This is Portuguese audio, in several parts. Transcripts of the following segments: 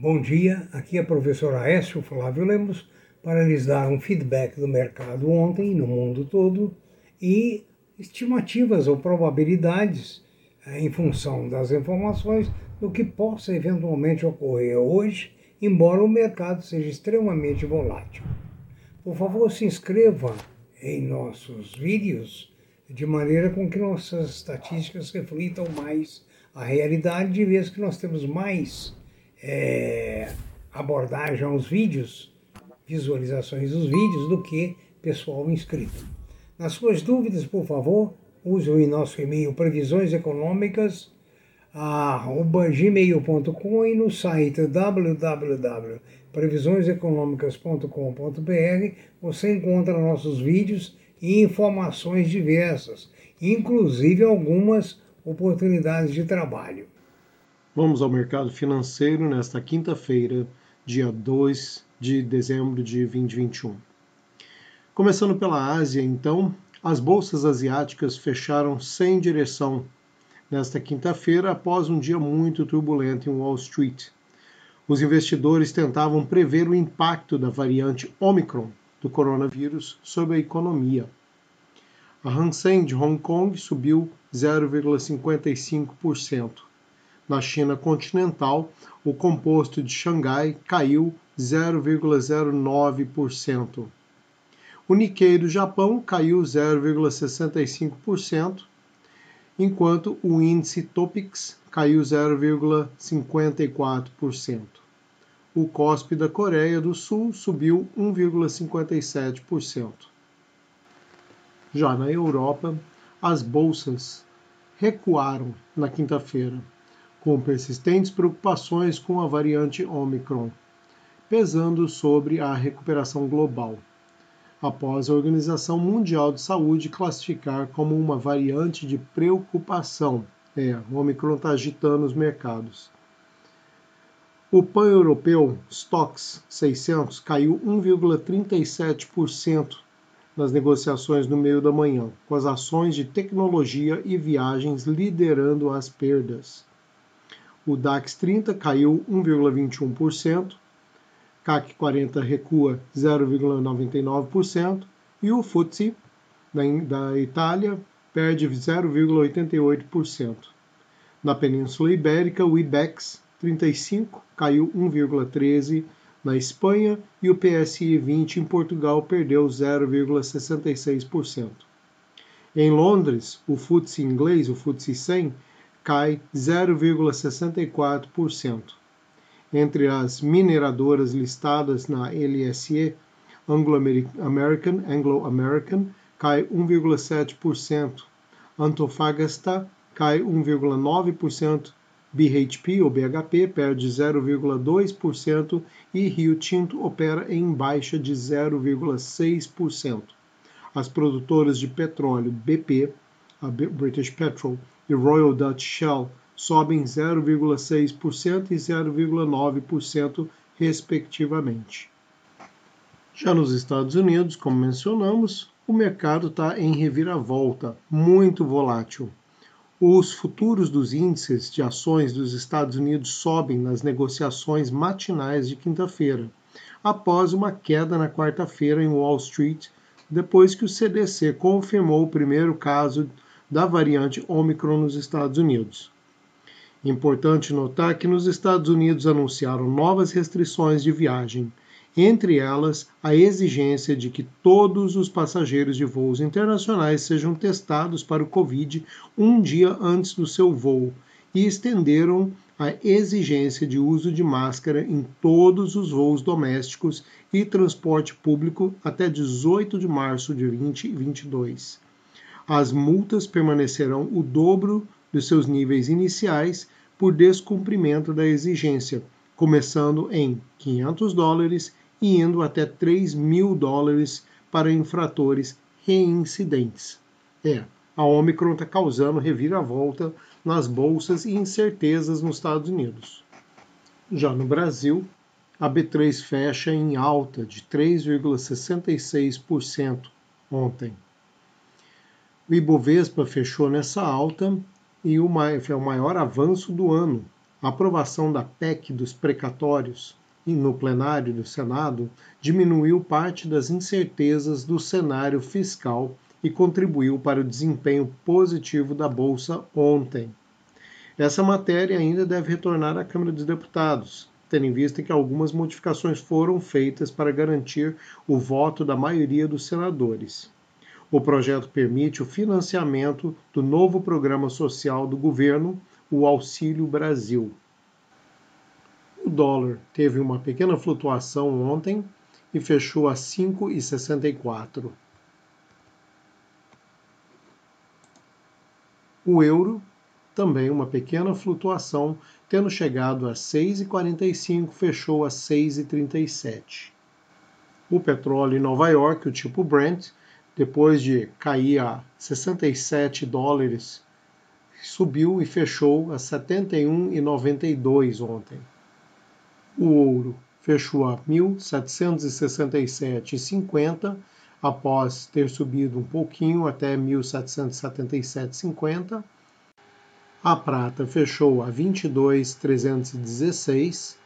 Bom dia, aqui é a professora Aécio Flávio Lemos para lhes dar um feedback do mercado ontem no mundo todo e estimativas ou probabilidades eh, em função das informações do que possa eventualmente ocorrer hoje, embora o mercado seja extremamente volátil. Por favor, se inscreva em nossos vídeos de maneira com que nossas estatísticas reflitam mais a realidade, de vez que nós temos mais é, abordagem aos vídeos, visualizações dos vídeos, do que pessoal inscrito. Nas suas dúvidas, por favor, use o nosso e-mail previsioneseconômicas@gmail.com e no site www.previsioneseconomicas.com.br você encontra nossos vídeos e informações diversas, inclusive algumas oportunidades de trabalho. Vamos ao mercado financeiro nesta quinta-feira, dia 2 de dezembro de 2021. Começando pela Ásia, então, as bolsas asiáticas fecharam sem direção nesta quinta-feira após um dia muito turbulento em Wall Street. Os investidores tentavam prever o impacto da variante Omicron do coronavírus sobre a economia. A Hang Seng de Hong Kong subiu 0,55%. Na China continental, o composto de Xangai caiu 0,09%. O Nikkei do Japão caiu 0,65%, enquanto o índice Topix caiu 0,54%. O COSP da Coreia do Sul subiu 1,57%. Já na Europa, as bolsas recuaram na quinta-feira com persistentes preocupações com a variante Omicron, pesando sobre a recuperação global, após a Organização Mundial de Saúde classificar como uma variante de preocupação. É, o Omicron está agitando os mercados. O pan-europeu Stoxx 600 caiu 1,37% nas negociações no meio da manhã, com as ações de tecnologia e viagens liderando as perdas. O DAX 30 caiu 1,21%, CAC 40 recua 0,99% e o FTSE da Itália perde 0,88%. Na Península Ibérica, o IBEX 35 caiu 1,13% na Espanha e o PSI 20 em Portugal perdeu 0,66%. Em Londres, o FTSE inglês, o FTSE 100, cai 0,64%. Entre as mineradoras listadas na LSE, Anglo-American Anglo -American, cai 1,7%, Antofagasta cai 1,9%, BHP ou BHP perde 0,2% e Rio Tinto opera em baixa de 0,6%. As produtoras de petróleo BP, a British Petrol e Royal Dutch Shell sobem 0,6% e 0,9%, respectivamente. Já nos Estados Unidos, como mencionamos, o mercado está em reviravolta, muito volátil. Os futuros dos índices de ações dos Estados Unidos sobem nas negociações matinais de quinta-feira, após uma queda na quarta-feira em Wall Street, depois que o CDC confirmou o primeiro caso da variante Omicron nos Estados Unidos. Importante notar que nos Estados Unidos anunciaram novas restrições de viagem, entre elas a exigência de que todos os passageiros de voos internacionais sejam testados para o Covid um dia antes do seu voo e estenderam a exigência de uso de máscara em todos os voos domésticos e transporte público até 18 de março de 2022 as multas permanecerão o dobro dos seus níveis iniciais por descumprimento da exigência, começando em 500 dólares e indo até 3 mil dólares para infratores reincidentes. É, a Omicron está causando reviravolta nas bolsas e incertezas nos Estados Unidos. Já no Brasil, a B3 fecha em alta de 3,66% ontem. O Ibovespa fechou nessa alta e o foi o maior avanço do ano, A aprovação da PEC dos precatórios no plenário do Senado diminuiu parte das incertezas do cenário fiscal e contribuiu para o desempenho positivo da Bolsa ontem. Essa matéria ainda deve retornar à Câmara dos Deputados, tendo em vista que algumas modificações foram feitas para garantir o voto da maioria dos senadores. O projeto permite o financiamento do novo programa social do governo, o Auxílio Brasil. O dólar teve uma pequena flutuação ontem e fechou a 5,64. O euro também uma pequena flutuação, tendo chegado a 6,45, fechou a 6,37. O petróleo em Nova York, o tipo Brent, depois de cair a 67 dólares, subiu e fechou a 71,92 ontem. O ouro fechou a 1.767,50 após ter subido um pouquinho até 1.777,50. A prata fechou a 22,316.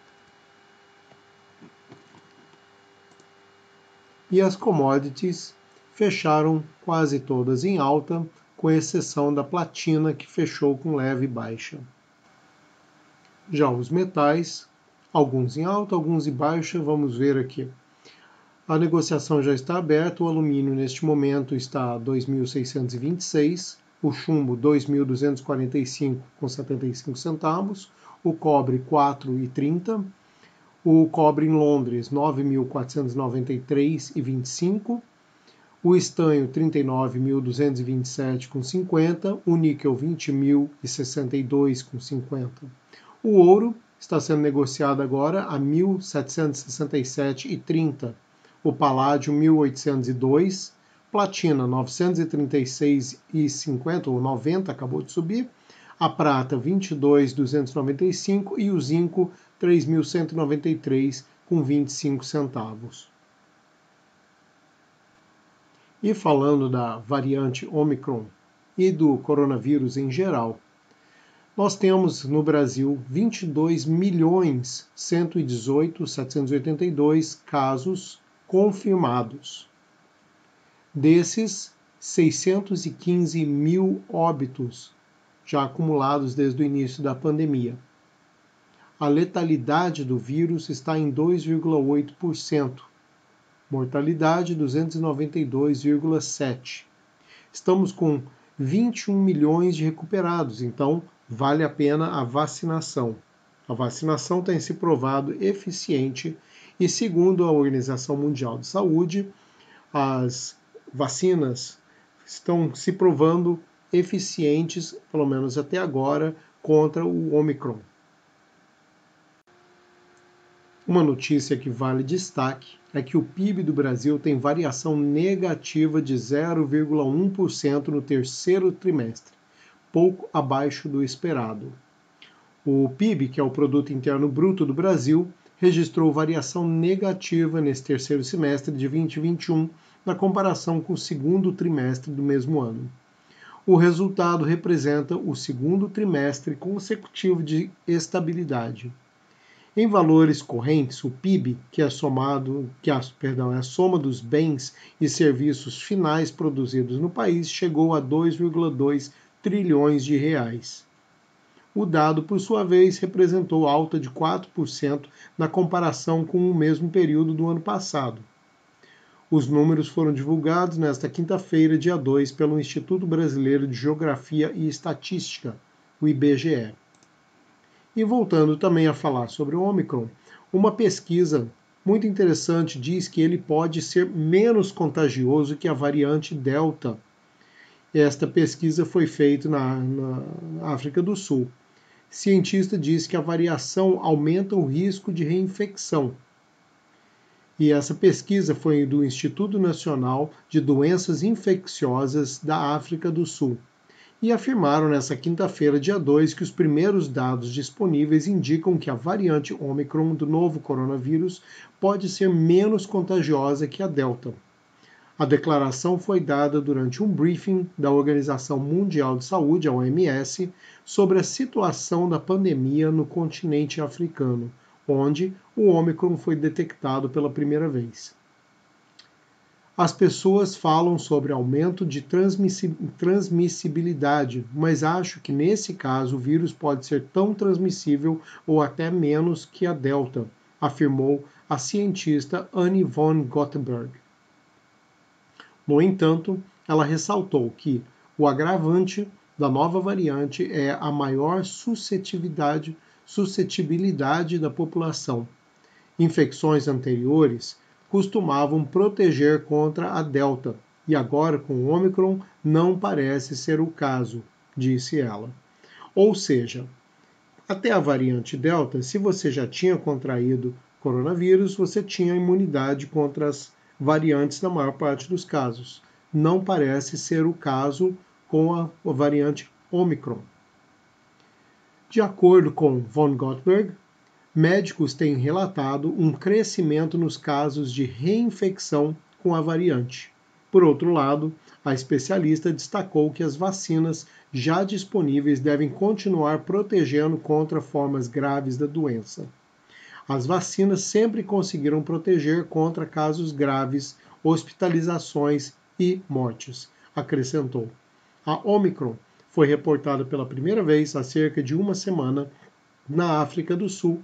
E as commodities fecharam quase todas em alta, com exceção da platina que fechou com leve baixa. Já os metais alguns em alta, alguns em baixa, vamos ver aqui. A negociação já está aberta, o alumínio neste momento está a 2.626, o chumbo 2.245 com 75 centavos, o cobre 4,30, o cobre em Londres 9.493,25, o estanho 39.227 com 50, o níquel 20.062 com 50. O ouro está sendo negociado agora a 1.767,30. O paládio 1.802, platina 936,50 ou 90 acabou de subir, a prata 22,295 e o zinco 3.193 com 25 centavos. E falando da variante Omicron e do coronavírus em geral, nós temos no Brasil 22 milhões 118 782 casos confirmados. Desses, 615 mil óbitos já acumulados desde o início da pandemia. A letalidade do vírus está em 2,8%, mortalidade 292,7%. Estamos com 21 milhões de recuperados, então vale a pena a vacinação. A vacinação tem se provado eficiente e, segundo a Organização Mundial de Saúde, as vacinas estão se provando eficientes, pelo menos até agora, contra o Omicron. Uma notícia que vale destaque é que o PIB do Brasil tem variação negativa de 0,1% no terceiro trimestre pouco abaixo do esperado. O PIB, que é o Produto Interno Bruto do Brasil, registrou variação negativa nesse terceiro semestre de 2021 na comparação com o segundo trimestre do mesmo ano. O resultado representa o segundo trimestre consecutivo de estabilidade. Em valores correntes, o PIB, que é somado, que é, perdão, é a soma dos bens e serviços finais produzidos no país, chegou a 2,2 trilhões de reais. O dado, por sua vez, representou alta de 4% na comparação com o mesmo período do ano passado. Os números foram divulgados nesta quinta-feira, dia 2, pelo Instituto Brasileiro de Geografia e Estatística, o IBGE. E voltando também a falar sobre o Omicron, uma pesquisa muito interessante diz que ele pode ser menos contagioso que a variante Delta esta pesquisa foi feita na, na África do Sul. Cientista diz que a variação aumenta o risco de reinfecção. E essa pesquisa foi do Instituto Nacional de Doenças Infecciosas da África do Sul. E afirmaram nessa quinta-feira, dia 2, que os primeiros dados disponíveis indicam que a variante Omicron do novo coronavírus pode ser menos contagiosa que a Delta. A declaração foi dada durante um briefing da Organização Mundial de Saúde, a OMS, sobre a situação da pandemia no continente africano, onde o Ômicron foi detectado pela primeira vez. As pessoas falam sobre aumento de transmissibilidade, mas acho que nesse caso o vírus pode ser tão transmissível ou até menos que a Delta, afirmou a cientista Annie von Gothenburg. No entanto, ela ressaltou que o agravante da nova variante é a maior suscetibilidade, suscetibilidade da população. Infecções anteriores costumavam proteger contra a Delta, e agora com o Omicron não parece ser o caso, disse ela. Ou seja, até a variante Delta, se você já tinha contraído coronavírus, você tinha imunidade contra as variantes na maior parte dos casos. Não parece ser o caso com a variante Omicron. De acordo com von Gottberg, médicos têm relatado um crescimento nos casos de reinfecção com a variante. Por outro lado, a especialista destacou que as vacinas já disponíveis devem continuar protegendo contra formas graves da doença. As vacinas sempre conseguiram proteger contra casos graves, hospitalizações e mortes, acrescentou. A Omicron foi reportada pela primeira vez há cerca de uma semana na África do Sul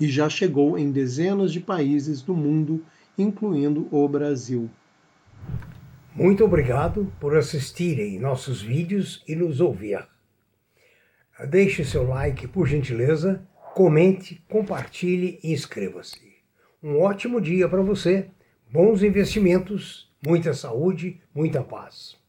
e já chegou em dezenas de países do mundo, incluindo o Brasil. Muito obrigado por assistirem nossos vídeos e nos ouvir. Deixe seu like, por gentileza comente, compartilhe e inscreva-se. Um ótimo dia para você, bons investimentos, muita saúde, muita paz.